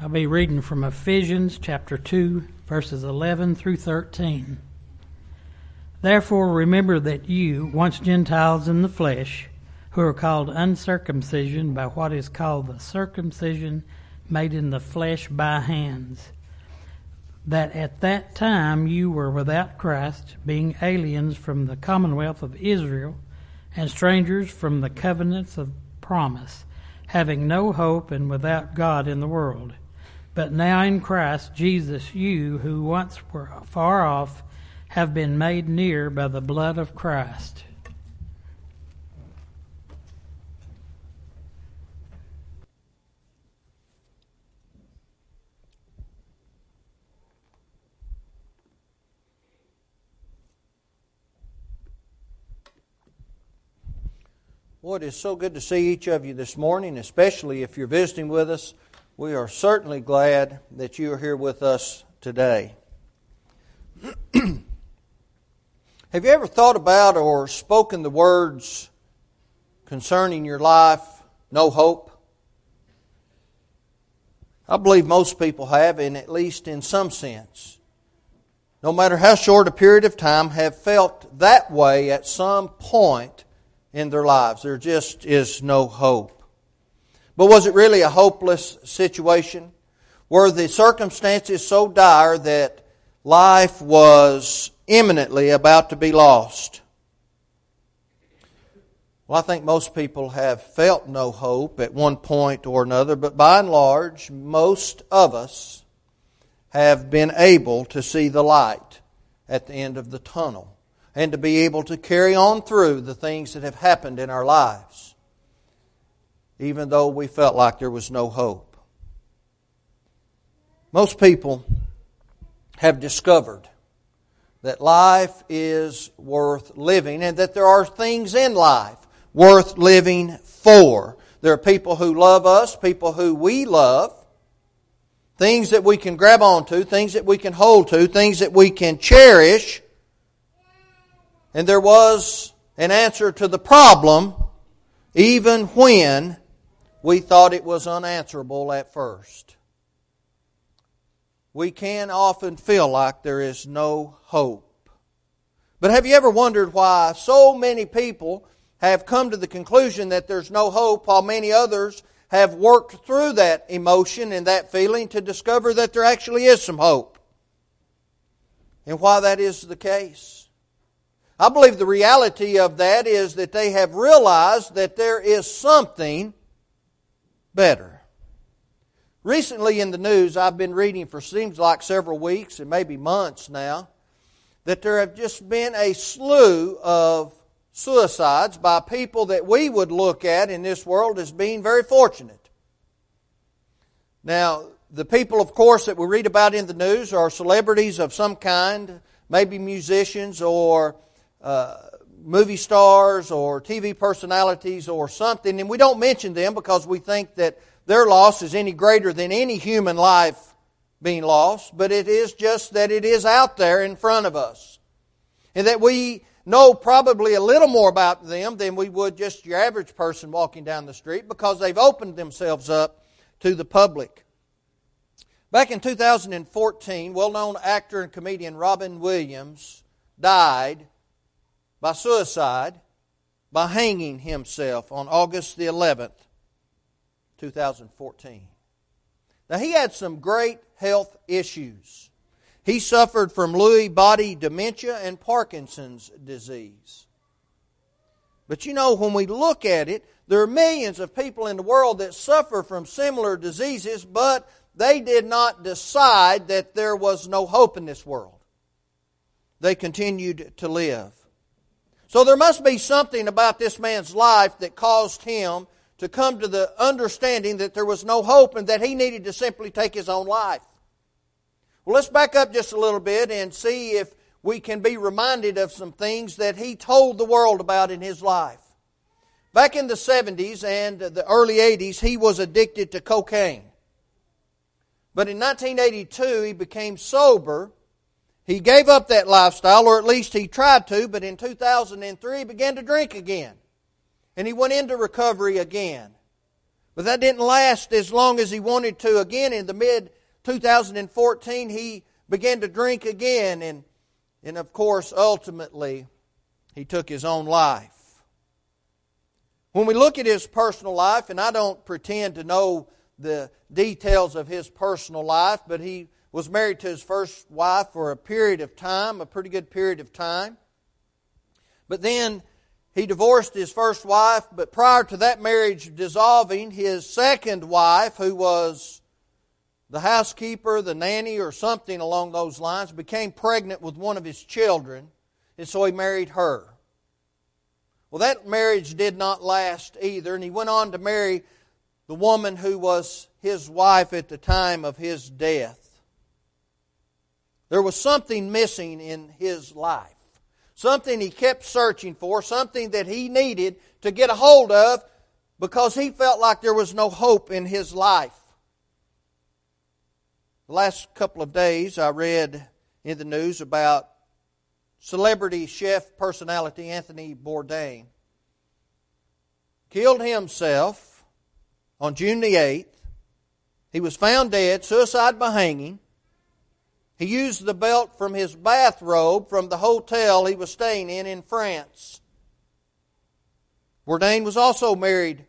I'll be reading from Ephesians chapter 2, verses 11 through 13. Therefore, remember that you, once Gentiles in the flesh, who are called uncircumcision by what is called the circumcision made in the flesh by hands, that at that time you were without Christ, being aliens from the commonwealth of Israel and strangers from the covenants of promise, having no hope and without God in the world. But now in Christ Jesus, you who once were far off have been made near by the blood of Christ. Well, it is so good to see each of you this morning, especially if you're visiting with us. We are certainly glad that you are here with us today. Have you ever thought about or spoken the words concerning your life, no hope? I believe most people have, and at least in some sense, no matter how short a period of time, have felt that way at some point in their lives. There just is no hope. But was it really a hopeless situation? Were the circumstances so dire that life was imminently about to be lost? Well, I think most people have felt no hope at one point or another, but by and large, most of us have been able to see the light at the end of the tunnel and to be able to carry on through the things that have happened in our lives, even though we felt like there was no hope. Most people have discovered that life is worth living and that there are things in life worth living for. There are people who love us, people who we love, things that we can grab onto, things that we can hold to, things that we can cherish and there was an answer to the problem even when we thought it was unanswerable at first. We can often feel like there is no hope. But have you ever wondered why so many people have come to the conclusion that there's no hope while many others have worked through that emotion and that feeling to discover that there actually is some hope? And why that is the case? I believe the reality of that is that they have realized that there is something better. Recently in the news, I've been reading for seems like several weeks and maybe months now that there have just been a slew of suicides by people that we would look at in this world as being very fortunate. Now, the people, of course, that we read about in the news are celebrities of some kind, maybe musicians or uh, movie stars or TV personalities or something, and we don't mention them because we think that their loss is any greater than any human life being lost, but it is just that it is out there in front of us. And that we know probably a little more about them than we would just your average person walking down the street because they've opened themselves up to the public. Back in 2014, well known actor and comedian Robin Williams died by suicide by hanging himself on August the 11th, 2014. Now, he had some great health issues. He suffered from Lewy body dementia and Parkinson's disease. But you know, when we look at it, there are millions of people in the world that suffer from similar diseases, but they did not decide that there was no hope in this world. They continued to live. So there must be something about this man's life that caused him to come to the understanding that there was no hope and that he needed to simply take his own life. Well, let's back up just a little bit and see if we can be reminded of some things that he told the world about in his life. Back in the 70s and the early 80s, he was addicted to cocaine. But in 1982, he became sober he gave up that lifestyle, or at least he tried to, but in 2003 he began to drink again. And he went into recovery again. But that didn't last as long as he wanted to. Again, in the mid 2014, he began to drink again, and, and of course, ultimately, he took his own life. When we look at his personal life, and I don't pretend to know the details of his personal life, but he was married to his first wife for a period of time, a pretty good period of time. But then he divorced his first wife, but prior to that marriage dissolving, his second wife, who was the housekeeper, the nanny, or something along those lines, became pregnant with one of his children, and so he married her. Well, that marriage did not last either, and he went on to marry the woman who was his wife at the time of his death. There was something missing in his life, something he kept searching for, something that he needed to get a hold of because he felt like there was no hope in his life. The last couple of days, I read in the news about celebrity chef personality Anthony Bourdain. Killed himself on June the 8th. He was found dead, suicide by hanging. He used the belt from his bathrobe from the hotel he was staying in in France. Bourdain was also married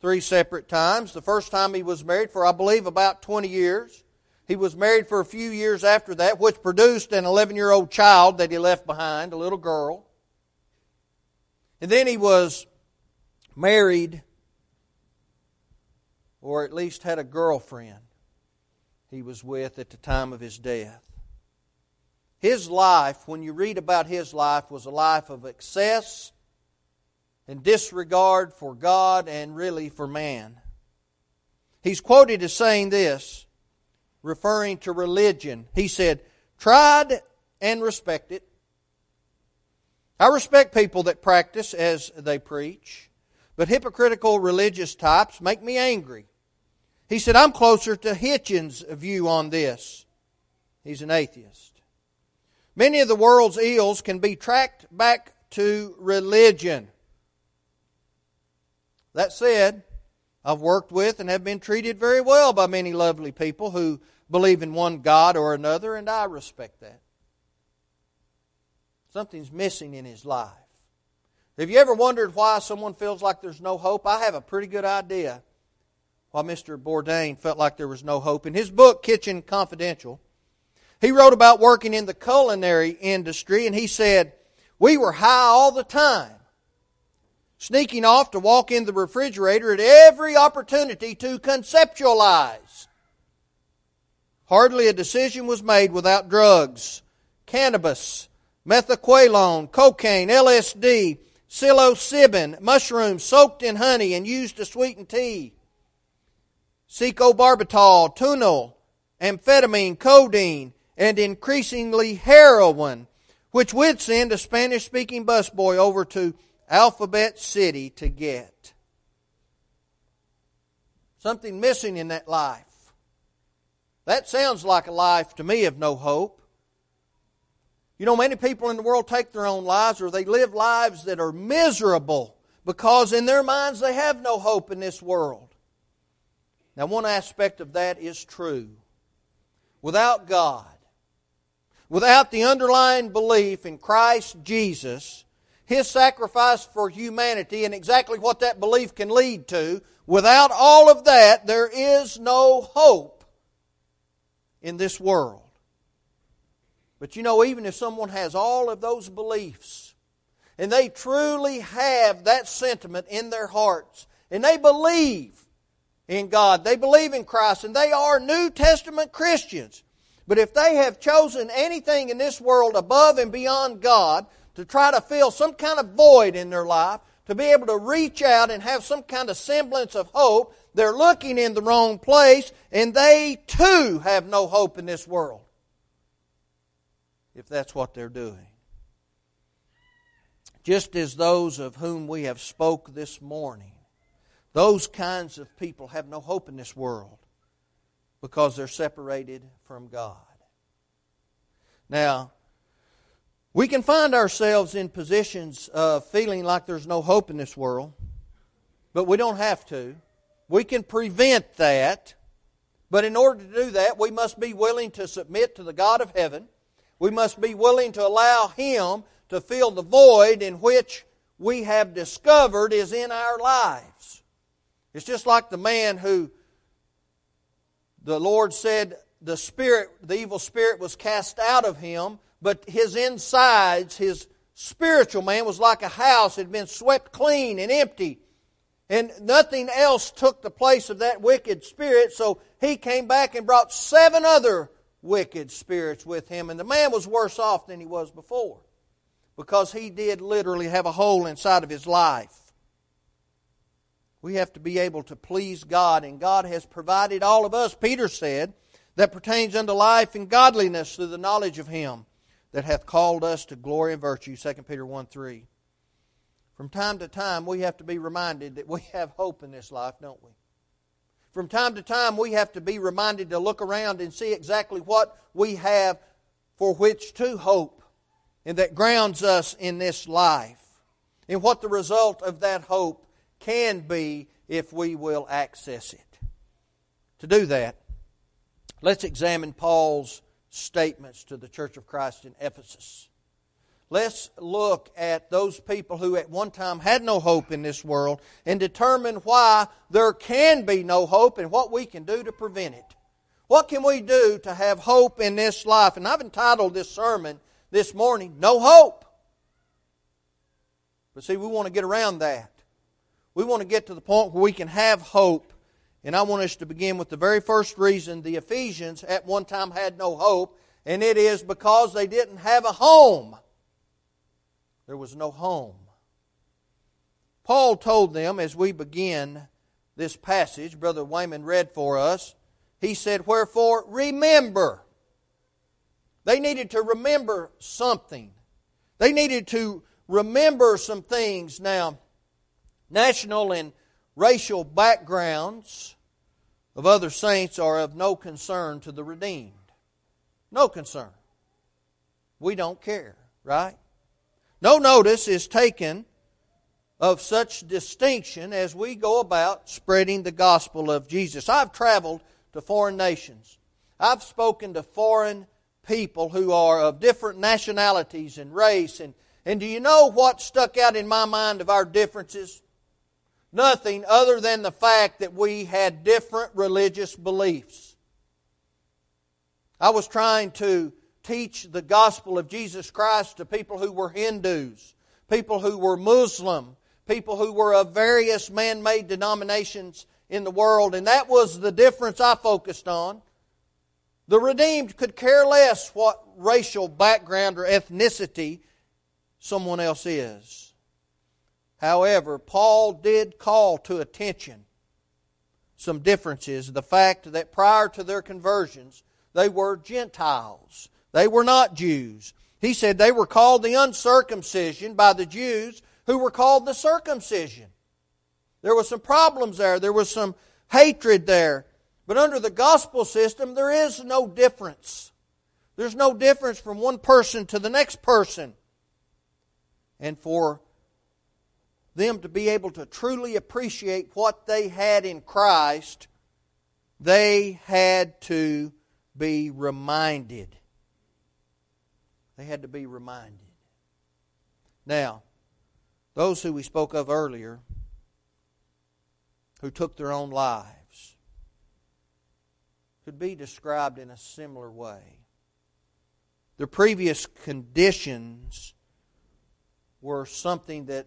three separate times. The first time he was married for, I believe, about 20 years. He was married for a few years after that, which produced an 11 year old child that he left behind, a little girl. And then he was married, or at least had a girlfriend he was with at the time of his death. His life, when you read about his life, was a life of excess and disregard for God and really for man. He's quoted as saying this, referring to religion. He said, Tried and respect it. I respect people that practice as they preach, but hypocritical religious types make me angry. He said, I'm closer to Hitchens' view on this. He's an atheist. Many of the world's ills can be tracked back to religion. That said, I've worked with and have been treated very well by many lovely people who believe in one God or another, and I respect that. Something's missing in his life. Have you ever wondered why someone feels like there's no hope? I have a pretty good idea why Mr. Bourdain felt like there was no hope. In his book, Kitchen Confidential, he wrote about working in the culinary industry, and he said, We were high all the time, sneaking off to walk in the refrigerator at every opportunity to conceptualize. Hardly a decision was made without drugs, cannabis, methaqualone, cocaine, LSD, psilocybin, mushrooms soaked in honey and used to sweeten tea, secobarbital, Tuinal, amphetamine, codeine, and increasingly heroin, which would send a Spanish speaking busboy over to Alphabet City to get. Something missing in that life. That sounds like a life to me of no hope. You know, many people in the world take their own lives or they live lives that are miserable because in their minds they have no hope in this world. Now, one aspect of that is true. Without God, without the underlying belief in Christ Jesus, His sacrifice for humanity, and exactly what that belief can lead to, without all of that, there is no hope in this world. But you know, even if someone has all of those beliefs, and they truly have that sentiment in their hearts, and they believe in God, they believe in Christ, and they are New Testament Christians, but if they have chosen anything in this world above and beyond God to try to fill some kind of void in their life, to be able to reach out and have some kind of semblance of hope, they're looking in the wrong place and they too have no hope in this world. If that's what they're doing. Just as those of whom we have spoke this morning, those kinds of people have no hope in this world because they're separated from God. Now, we can find ourselves in positions of feeling like there's no hope in this world, but we don't have to. We can prevent that. But in order to do that, we must be willing to submit to the God of heaven. We must be willing to allow Him to fill the void in which we have discovered is in our lives. It's just like the man who the Lord said the spirit, the evil spirit was cast out of him, but his insides, his spiritual man was like a house had been swept clean and empty. And nothing else took the place of that wicked spirit, so he came back and brought seven other wicked spirits with him. And the man was worse off than he was before because he did literally have a hole inside of his life. We have to be able to please God, and God has provided all of us, Peter said, that pertains unto life and godliness through the knowledge of Him that hath called us to glory and virtue. 2 Peter 1 3. From time to time, we have to be reminded that we have hope in this life, don't we? From time to time, we have to be reminded to look around and see exactly what we have for which to hope and that grounds us in this life, and what the result of that hope can be if we will access it. To do that, let's examine Paul's statements to the Church of Christ in Ephesus. Let's look at those people who at one time had no hope in this world and determine why there can be no hope and what we can do to prevent it. What can we do to have hope in this life? And I've entitled this sermon this morning, no hope. But see, we want to get around that. We want to get to the point where we can have hope. And I want us to begin with the very first reason the Ephesians at one time had no hope, and it is because they didn't have a home. There was no home. Paul told them as we begin this passage, Brother Wayman read for us, he said, Wherefore, remember. They needed to remember something. They needed to remember some things. Now, national and racial backgrounds of other saints are of no concern to the redeemed. No concern. We don't care, right? No notice is taken of such distinction as we go about spreading the gospel of Jesus. I've traveled to foreign nations. I've spoken to foreign people who are of different nationalities and race. And, and do you know what stuck out in my mind of our differences? Nothing other than the fact that we had different religious beliefs. I was trying to teach the gospel of Jesus Christ to people who were Hindus, people who were Muslim, people who were of various man made denominations in the world, and that was the difference I focused on. The redeemed could care less what racial background or ethnicity someone else is. However, Paul did call to attention some differences. The fact that prior to their conversions, they were Gentiles, they were not Jews. He said they were called the uncircumcision by the Jews who were called the circumcision. There was some problems there. There was some hatred there. But under the gospel system, there is no difference. There's no difference from one person to the next person. And for them to be able to truly appreciate what they had in Christ, they had to be reminded. They had to be reminded. Now, those who we spoke of earlier, who took their own lives, could be described in a similar way. The previous conditions were something that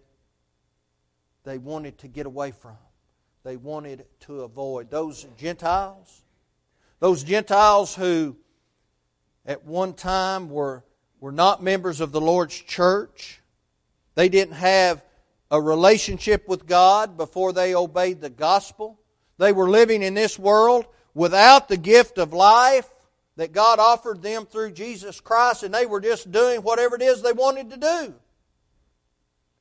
they wanted to get away from. They wanted to avoid. Those Gentiles, those Gentiles who at one time were, were not members of the Lord's church, they didn't have a relationship with God before they obeyed the gospel. They were living in this world without the gift of life that God offered them through Jesus Christ, and they were just doing whatever it is they wanted to do.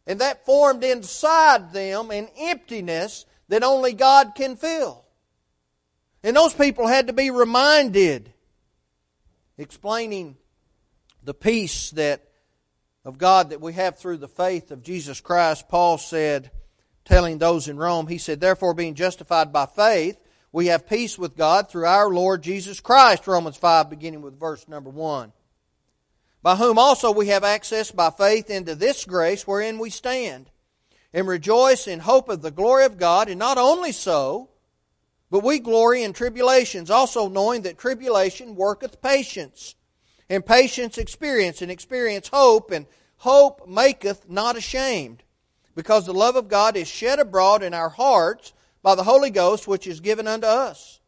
And that formed inside them an emptiness that only God can fill. And those people had to be reminded, explaining the peace that of God that we have through the faith of Jesus Christ. Paul said telling those in Rome, he said, Therefore, being justified by faith, we have peace with God through our Lord Jesus Christ. Romans 5, beginning with verse number 1. By whom also we have access by faith into this grace wherein we stand, and rejoice in hope of the glory of God, and not only so, but we glory in tribulations, also knowing that tribulation worketh patience, and patience experience, and experience hope, and hope maketh not ashamed, because the love of God is shed abroad in our hearts by the Holy Ghost, which is given unto us.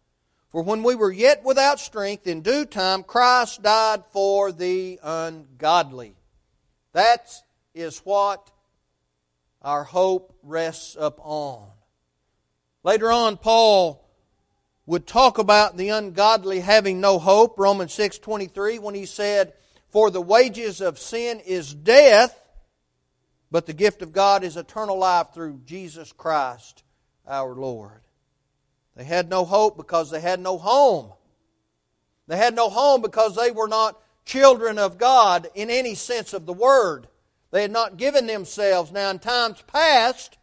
For when we were yet without strength, in due time Christ died for the ungodly. That is what our hope rests upon. Later on, Paul would talk about the ungodly having no hope, Romans 6:23 when he said, "For the wages of sin is death, but the gift of God is eternal life through Jesus Christ our Lord." They had no hope because they had no home. They had no home because they were not children of God in any sense of the word. They had not given themselves. Now, in times past,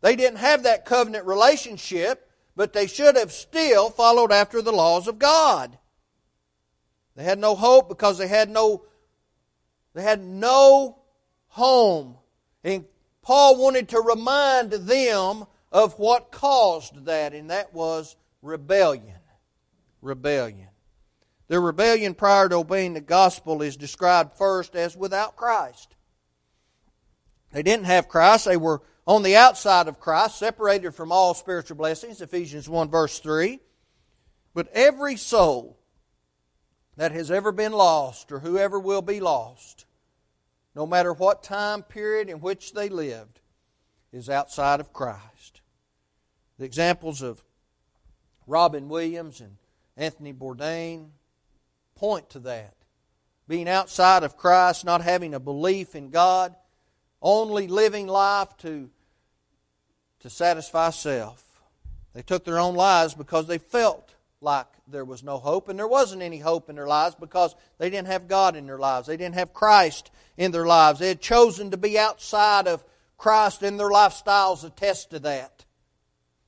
they didn't have that covenant relationship but they should have still followed after the laws of God. They had no hope because they had no they had no home. And Paul wanted to remind them of what caused that, and that was rebellion. Rebellion. The rebellion prior to obeying the gospel is described first as without Christ. They didn't have Christ. They were on the outside of Christ, separated from all spiritual blessings, Ephesians 1, verse 3. But every soul that has ever been lost, or whoever will be lost, no matter what time period in which they lived, is outside of Christ. The examples of Robin Williams and Anthony Bourdain point to that. Being outside of Christ, not having a belief in God, only living life to, to satisfy self. They took their own lives because they felt like there was no hope, and there wasn't any hope in their lives because they didn't have God in their lives. They didn't have Christ in their lives. They had chosen to be outside of Christ, and their lifestyles attest to that.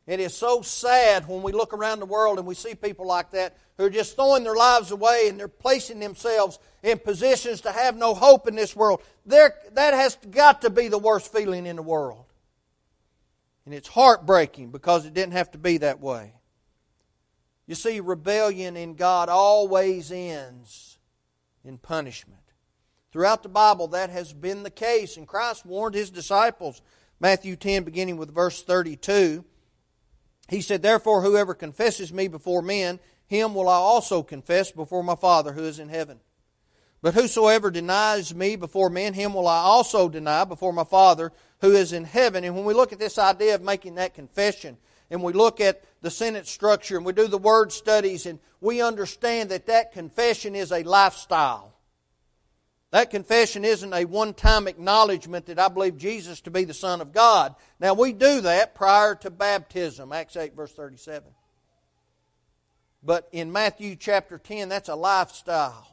It is so sad when we look around the world and we see people like that who are just throwing their lives away and they're placing themselves in positions to have no hope in this world. There, that has got to be the worst feeling in the world. And it's heartbreaking because it didn't have to be that way. You see, rebellion in God always ends in punishment. Throughout the Bible, that has been the case, and Christ warned his disciples. Matthew 10, beginning with verse 32. He said, Therefore, whoever confesses me before men, him will I also confess before my Father who is in heaven. But whosoever denies me before men, him will I also deny before my Father who is in heaven. And when we look at this idea of making that confession, and we look at the sentence structure, and we do the word studies, and we understand that that confession is a lifestyle. That confession isn't a one time acknowledgement that I believe Jesus to be the Son of God. Now, we do that prior to baptism, Acts 8, verse 37. But in Matthew chapter 10, that's a lifestyle.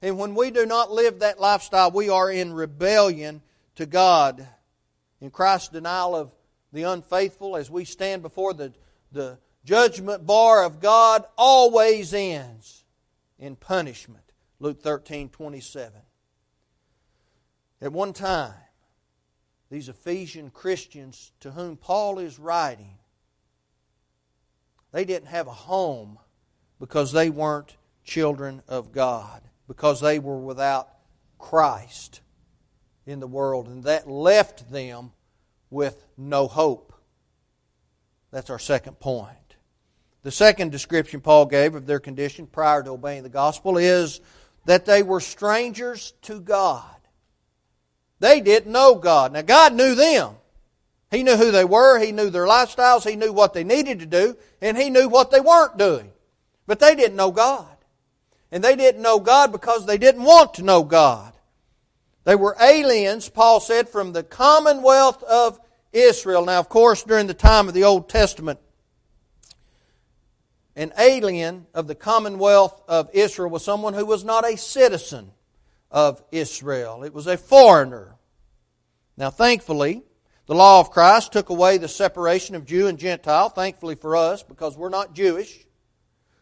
And when we do not live that lifestyle, we are in rebellion to God. In Christ's denial of the unfaithful, as we stand before the, the judgment bar of God, always ends in punishment. Luke 13 27. At one time, these Ephesian Christians to whom Paul is writing, they didn't have a home because they weren't children of God, because they were without Christ in the world, and that left them with no hope. That's our second point. The second description Paul gave of their condition prior to obeying the gospel is that they were strangers to God. They didn't know God. Now, God knew them. He knew who they were, He knew their lifestyles, He knew what they needed to do, and He knew what they weren't doing. But they didn't know God. And they didn't know God because they didn't want to know God. They were aliens, Paul said, from the commonwealth of Israel. Now, of course, during the time of the Old Testament, an alien of the commonwealth of Israel was someone who was not a citizen of Israel. It was a foreigner. Now, thankfully, The law of Christ took away the separation of Jew and Gentile, thankfully for us, because we're not Jewish.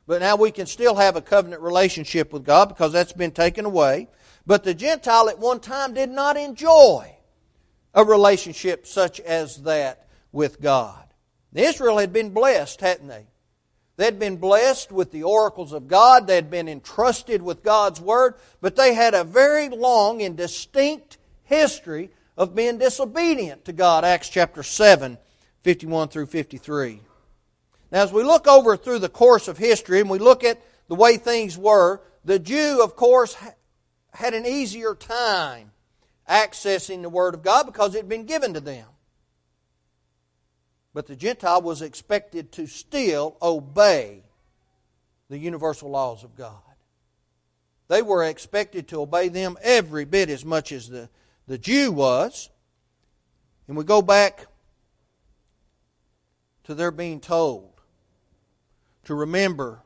But now we can still have a covenant relationship with God because that's been taken away. But the Gentile at one time did not enjoy a relationship such as that with God. Israel had been blessed, hadn't they? They'd been blessed with the oracles of God. They'd been entrusted with God's Word, but they had a very long and distinct history of being disobedient to God. Acts chapter 7, 51 through 53. Now, as we look over through the course of history and we look at the way things were, the Jew, of course, had an easier time accessing the Word of God because it had been given to them. But the Gentile was expected to still obey the universal laws of God. They were expected to obey them every bit as much as the, the Jew was. And we go back to their being told to remember.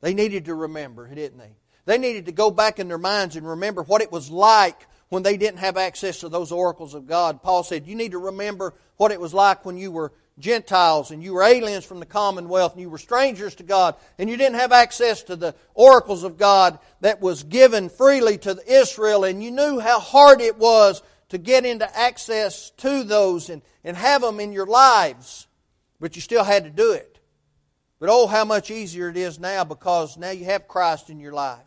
They needed to remember, didn't they? They needed to go back in their minds and remember what it was like when they didn't have access to those oracles of God. Paul said, You need to remember what it was like when you were Gentiles and you were aliens from the commonwealth and you were strangers to God and you didn't have access to the oracles of God that was given freely to Israel and you knew how hard it was to get into access to those and, and have them in your lives, but you still had to do it. But oh, how much easier it is now because now you have Christ in your life.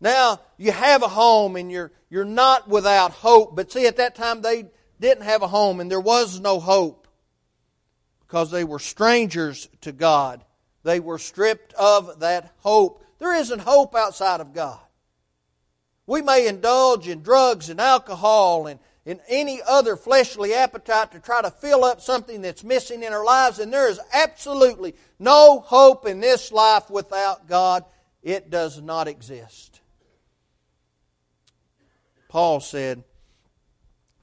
Now you have a home and you're, you're not without hope. But see, at that time they didn't have a home and there was no hope because they were strangers to God. They were stripped of that hope. There isn't hope outside of God. We may indulge in drugs and alcohol and in any other fleshly appetite to try to fill up something that's missing in our lives, and there is absolutely no hope in this life without God. It does not exist. Paul said,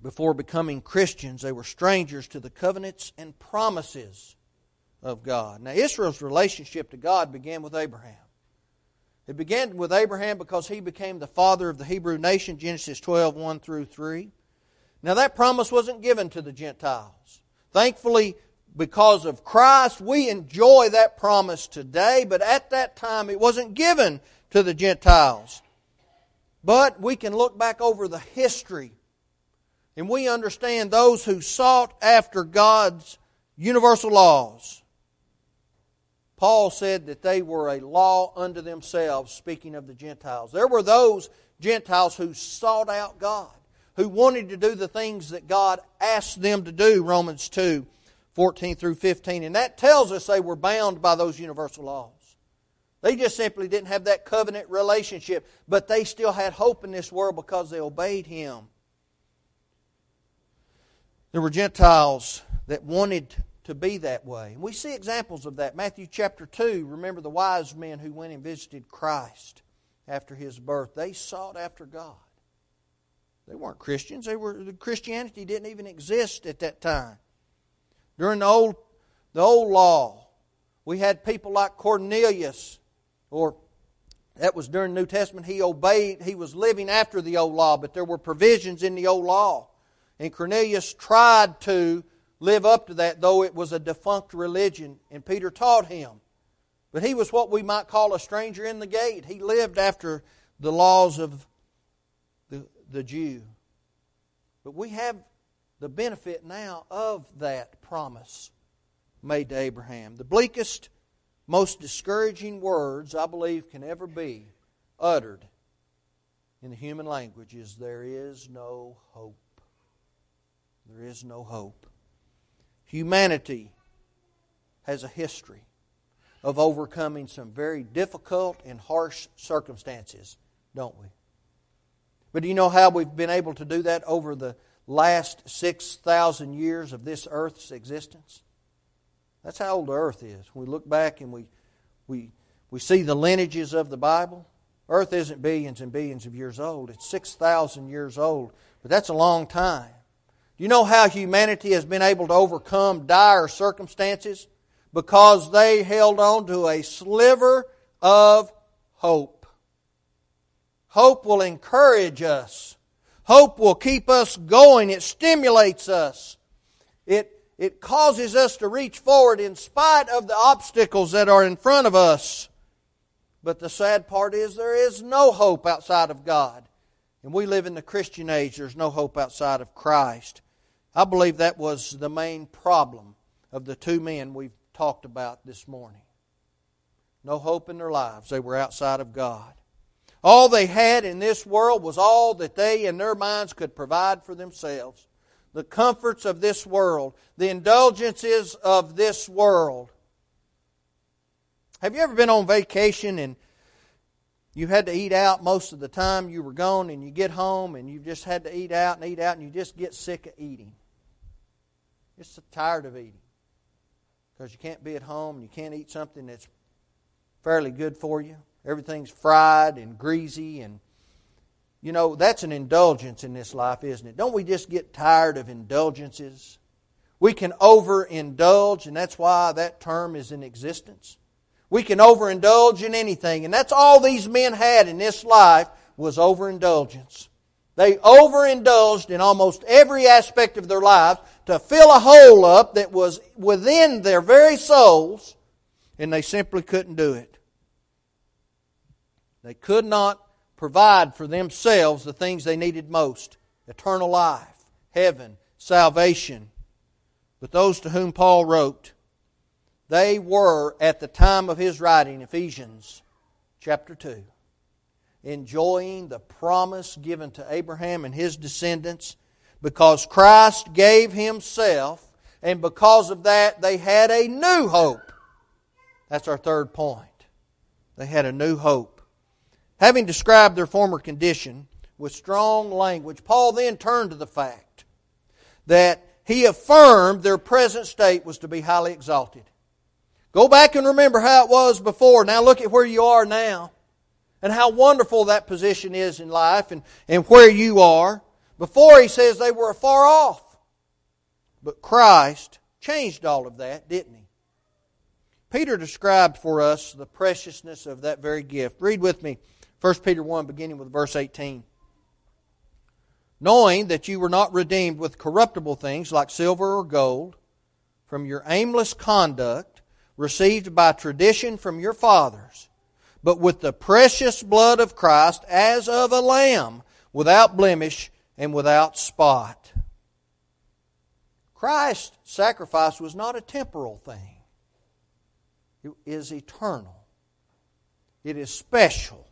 before becoming Christians, they were strangers to the covenants and promises of God. Now, Israel's relationship to God began with Abraham. It began with Abraham because he became the father of the Hebrew nation, Genesis 12, 1 through 3. Now, that promise wasn't given to the Gentiles. Thankfully, because of Christ, we enjoy that promise today, but at that time it wasn't given to the Gentiles. But we can look back over the history and we understand those who sought after God's universal laws. Paul said that they were a law unto themselves, speaking of the Gentiles. There were those Gentiles who sought out God, who wanted to do the things that God asked them to do, Romans 2 14 through 15. And that tells us they were bound by those universal laws. They just simply didn't have that covenant relationship, but they still had hope in this world because they obeyed Him. There were Gentiles that wanted to be that way. We see examples of that. Matthew chapter 2, remember the wise men who went and visited Christ after his birth. They sought after God. They weren't Christians. They were Christianity didn't even exist at that time. During the old the old law, we had people like Cornelius or that was during the New Testament. He obeyed, he was living after the old law, but there were provisions in the old law and Cornelius tried to live up to that, though it was a defunct religion, and Peter taught him. But he was what we might call a stranger in the gate. He lived after the laws of the, the Jew. But we have the benefit now of that promise made to Abraham. The bleakest, most discouraging words I believe can ever be uttered in the human language is there is no hope. There is no hope. Humanity has a history of overcoming some very difficult and harsh circumstances, don't we? But do you know how we've been able to do that over the last 6,000 years of this earth's existence? That's how old the earth is. We look back and we, we, we see the lineages of the Bible. Earth isn't billions and billions of years old, it's 6,000 years old. But that's a long time. Do you know how humanity has been able to overcome dire circumstances? Because they held on to a sliver of hope. Hope will encourage us. Hope will keep us going. It stimulates us. It, it causes us to reach forward in spite of the obstacles that are in front of us. But the sad part is there is no hope outside of God. And we live in the Christian age, there's no hope outside of Christ. I believe that was the main problem of the two men we've talked about this morning. No hope in their lives. They were outside of God. All they had in this world was all that they in their minds could provide for themselves. The comforts of this world, the indulgences of this world. Have you ever been on vacation and you had to eat out most of the time you were gone and you get home and you just had to eat out and eat out and you just get sick of eating? Just tired of eating. Because you can't be at home and you can't eat something that's fairly good for you. Everything's fried and greasy and you know, that's an indulgence in this life, isn't it? Don't we just get tired of indulgences? We can overindulge, and that's why that term is in existence. We can overindulge in anything, and that's all these men had in this life was overindulgence. They overindulged in almost every aspect of their lives to fill a hole up that was within their very souls, and they simply couldn't do it. They could not provide for themselves the things they needed most eternal life, heaven, salvation. But those to whom Paul wrote, they were, at the time of his writing, Ephesians chapter 2, enjoying the promise given to Abraham and his descendants because Christ gave himself, and because of that, they had a new hope. That's our third point. They had a new hope. Having described their former condition with strong language, Paul then turned to the fact that he affirmed their present state was to be highly exalted. Go back and remember how it was before. Now look at where you are now and how wonderful that position is in life and, and where you are. Before he says they were far off. But Christ changed all of that, didn't he? Peter described for us the preciousness of that very gift. Read with me 1 Peter 1, beginning with verse 18. Knowing that you were not redeemed with corruptible things like silver or gold from your aimless conduct received by tradition from your fathers, but with the precious blood of Christ as of a lamb without blemish and without spot. Christ's sacrifice was not a temporal thing. It is eternal. It is special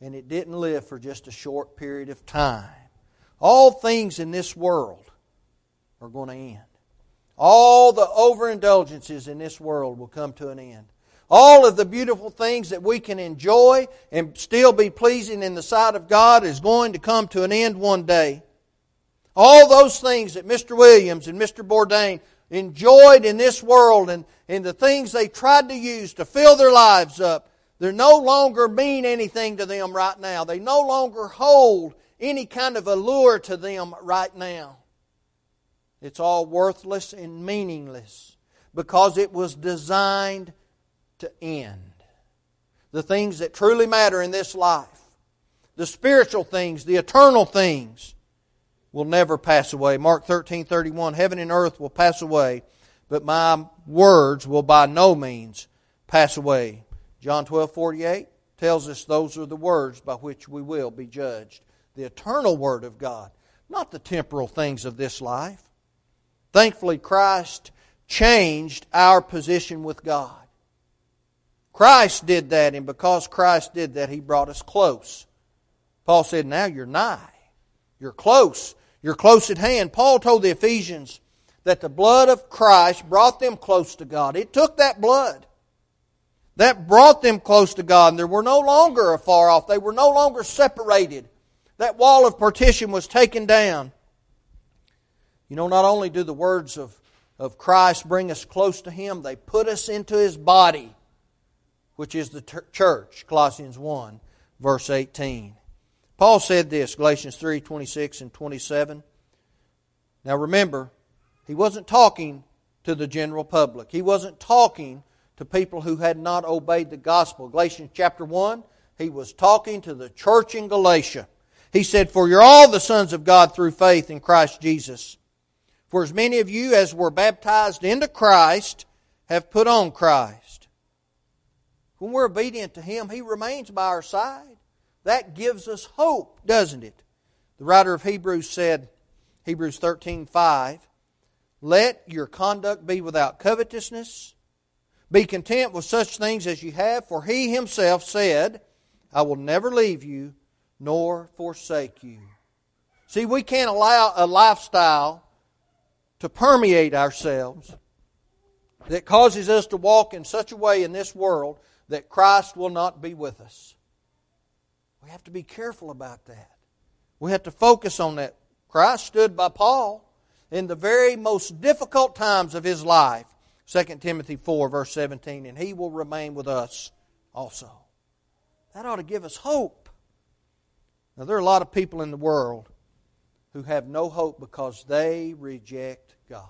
and it didn't live for just a short period of time. All things in this world are going to end. All the overindulgences in this world will come to an end. All of the beautiful things that we can enjoy and still be pleasing in the sight of God is going to come to an end one day. All those things that Mr. Williams and Mr. Bourdain enjoyed in this world and, and the things they tried to use to fill their lives up they no longer mean anything to them right now. They no longer hold any kind of allure to them right now. It's all worthless and meaningless because it was designed to end. The things that truly matter in this life, the spiritual things, the eternal things, will never pass away. Mark 13 31 Heaven and earth will pass away, but my words will by no means pass away. John 12 48 tells us those are the words by which we will be judged. The eternal Word of God, not the temporal things of this life. Thankfully, Christ changed our position with God. Christ did that, and because Christ did that, He brought us close. Paul said, Now you're nigh. You're close. You're close at hand. Paul told the Ephesians that the blood of Christ brought them close to God. It took that blood that brought them close to God, and they were no longer afar off. They were no longer separated. That wall of partition was taken down. You know, not only do the words of, of Christ bring us close to Him, they put us into His body, which is the ter- church, Colossians 1, verse 18. Paul said this, Galatians 3 26 and 27. Now remember, he wasn't talking to the general public. He wasn't talking to people who had not obeyed the gospel. Galatians chapter 1, he was talking to the church in Galatia. He said, For you're all the sons of God through faith in Christ Jesus. For as many of you as were baptized into Christ have put on Christ. When we're obedient to Him, He remains by our side. That gives us hope, doesn't it? The writer of Hebrews said, Hebrews 13 5, Let your conduct be without covetousness. Be content with such things as you have, for He Himself said, I will never leave you nor forsake you. See, we can't allow a lifestyle to permeate ourselves that causes us to walk in such a way in this world that Christ will not be with us. We have to be careful about that. We have to focus on that. Christ stood by Paul in the very most difficult times of his life. 2 Timothy 4, verse 17, and he will remain with us also. That ought to give us hope. Now, there are a lot of people in the world who have no hope because they reject God.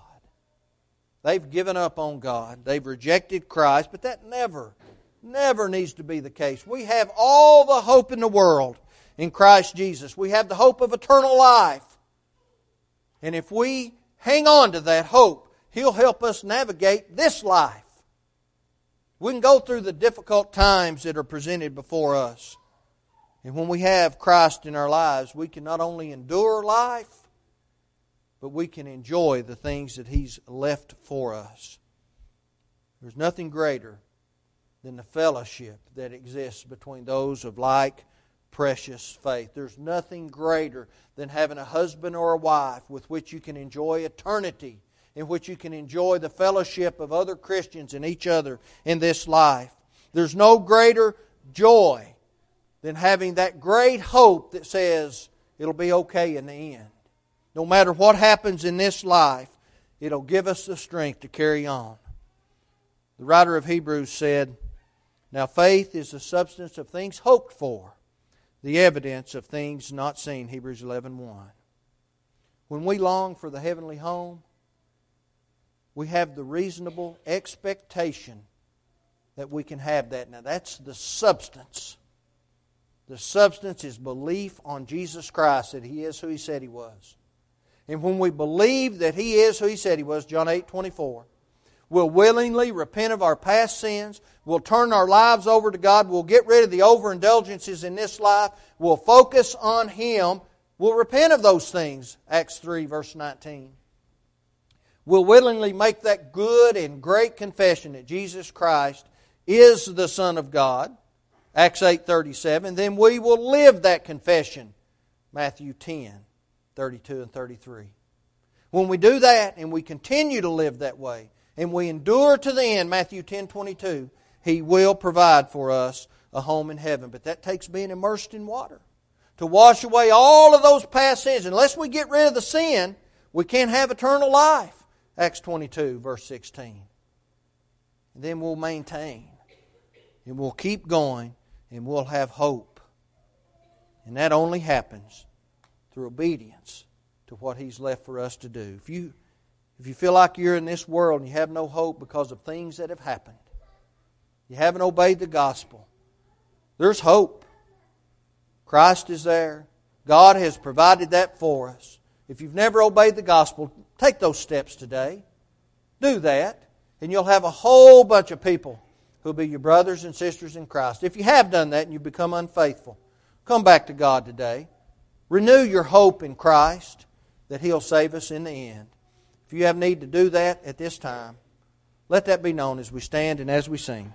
They've given up on God. They've rejected Christ, but that never, never needs to be the case. We have all the hope in the world in Christ Jesus. We have the hope of eternal life. And if we hang on to that hope, He'll help us navigate this life. We can go through the difficult times that are presented before us. And when we have Christ in our lives, we can not only endure life, but we can enjoy the things that He's left for us. There's nothing greater than the fellowship that exists between those of like precious faith. There's nothing greater than having a husband or a wife with which you can enjoy eternity, in which you can enjoy the fellowship of other Christians and each other in this life. There's no greater joy than having that great hope that says it'll be okay in the end. No matter what happens in this life, it'll give us the strength to carry on. The writer of Hebrews said, Now faith is the substance of things hoped for, the evidence of things not seen. Hebrews 11 1. When we long for the heavenly home, we have the reasonable expectation that we can have that. Now, that's the substance. The substance is belief on Jesus Christ that He is who He said He was. And when we believe that He is who He said He was, John 8 24, we'll willingly repent of our past sins. We'll turn our lives over to God. We'll get rid of the overindulgences in this life. We'll focus on Him. We'll repent of those things. Acts 3, verse 19. We'll willingly make that good and great confession that Jesus Christ is the Son of God. Acts 8:37, then we will live that confession. Matthew 10, 32 and 33. When we do that and we continue to live that way and we endure to the end, Matthew 10 22, He will provide for us a home in heaven. But that takes being immersed in water to wash away all of those past sins. Unless we get rid of the sin, we can't have eternal life. Acts 22, verse 16. And then we'll maintain and we'll keep going and we'll have hope. And that only happens through obedience to what He's left for us to do. If you, if you feel like you're in this world and you have no hope because of things that have happened, you haven't obeyed the gospel, there's hope. Christ is there. God has provided that for us. If you've never obeyed the gospel, take those steps today. Do that, and you'll have a whole bunch of people who'll be your brothers and sisters in Christ. If you have done that and you've become unfaithful, come back to God today. Renew your hope in Christ that He'll save us in the end. If you have need to do that at this time, let that be known as we stand and as we sing.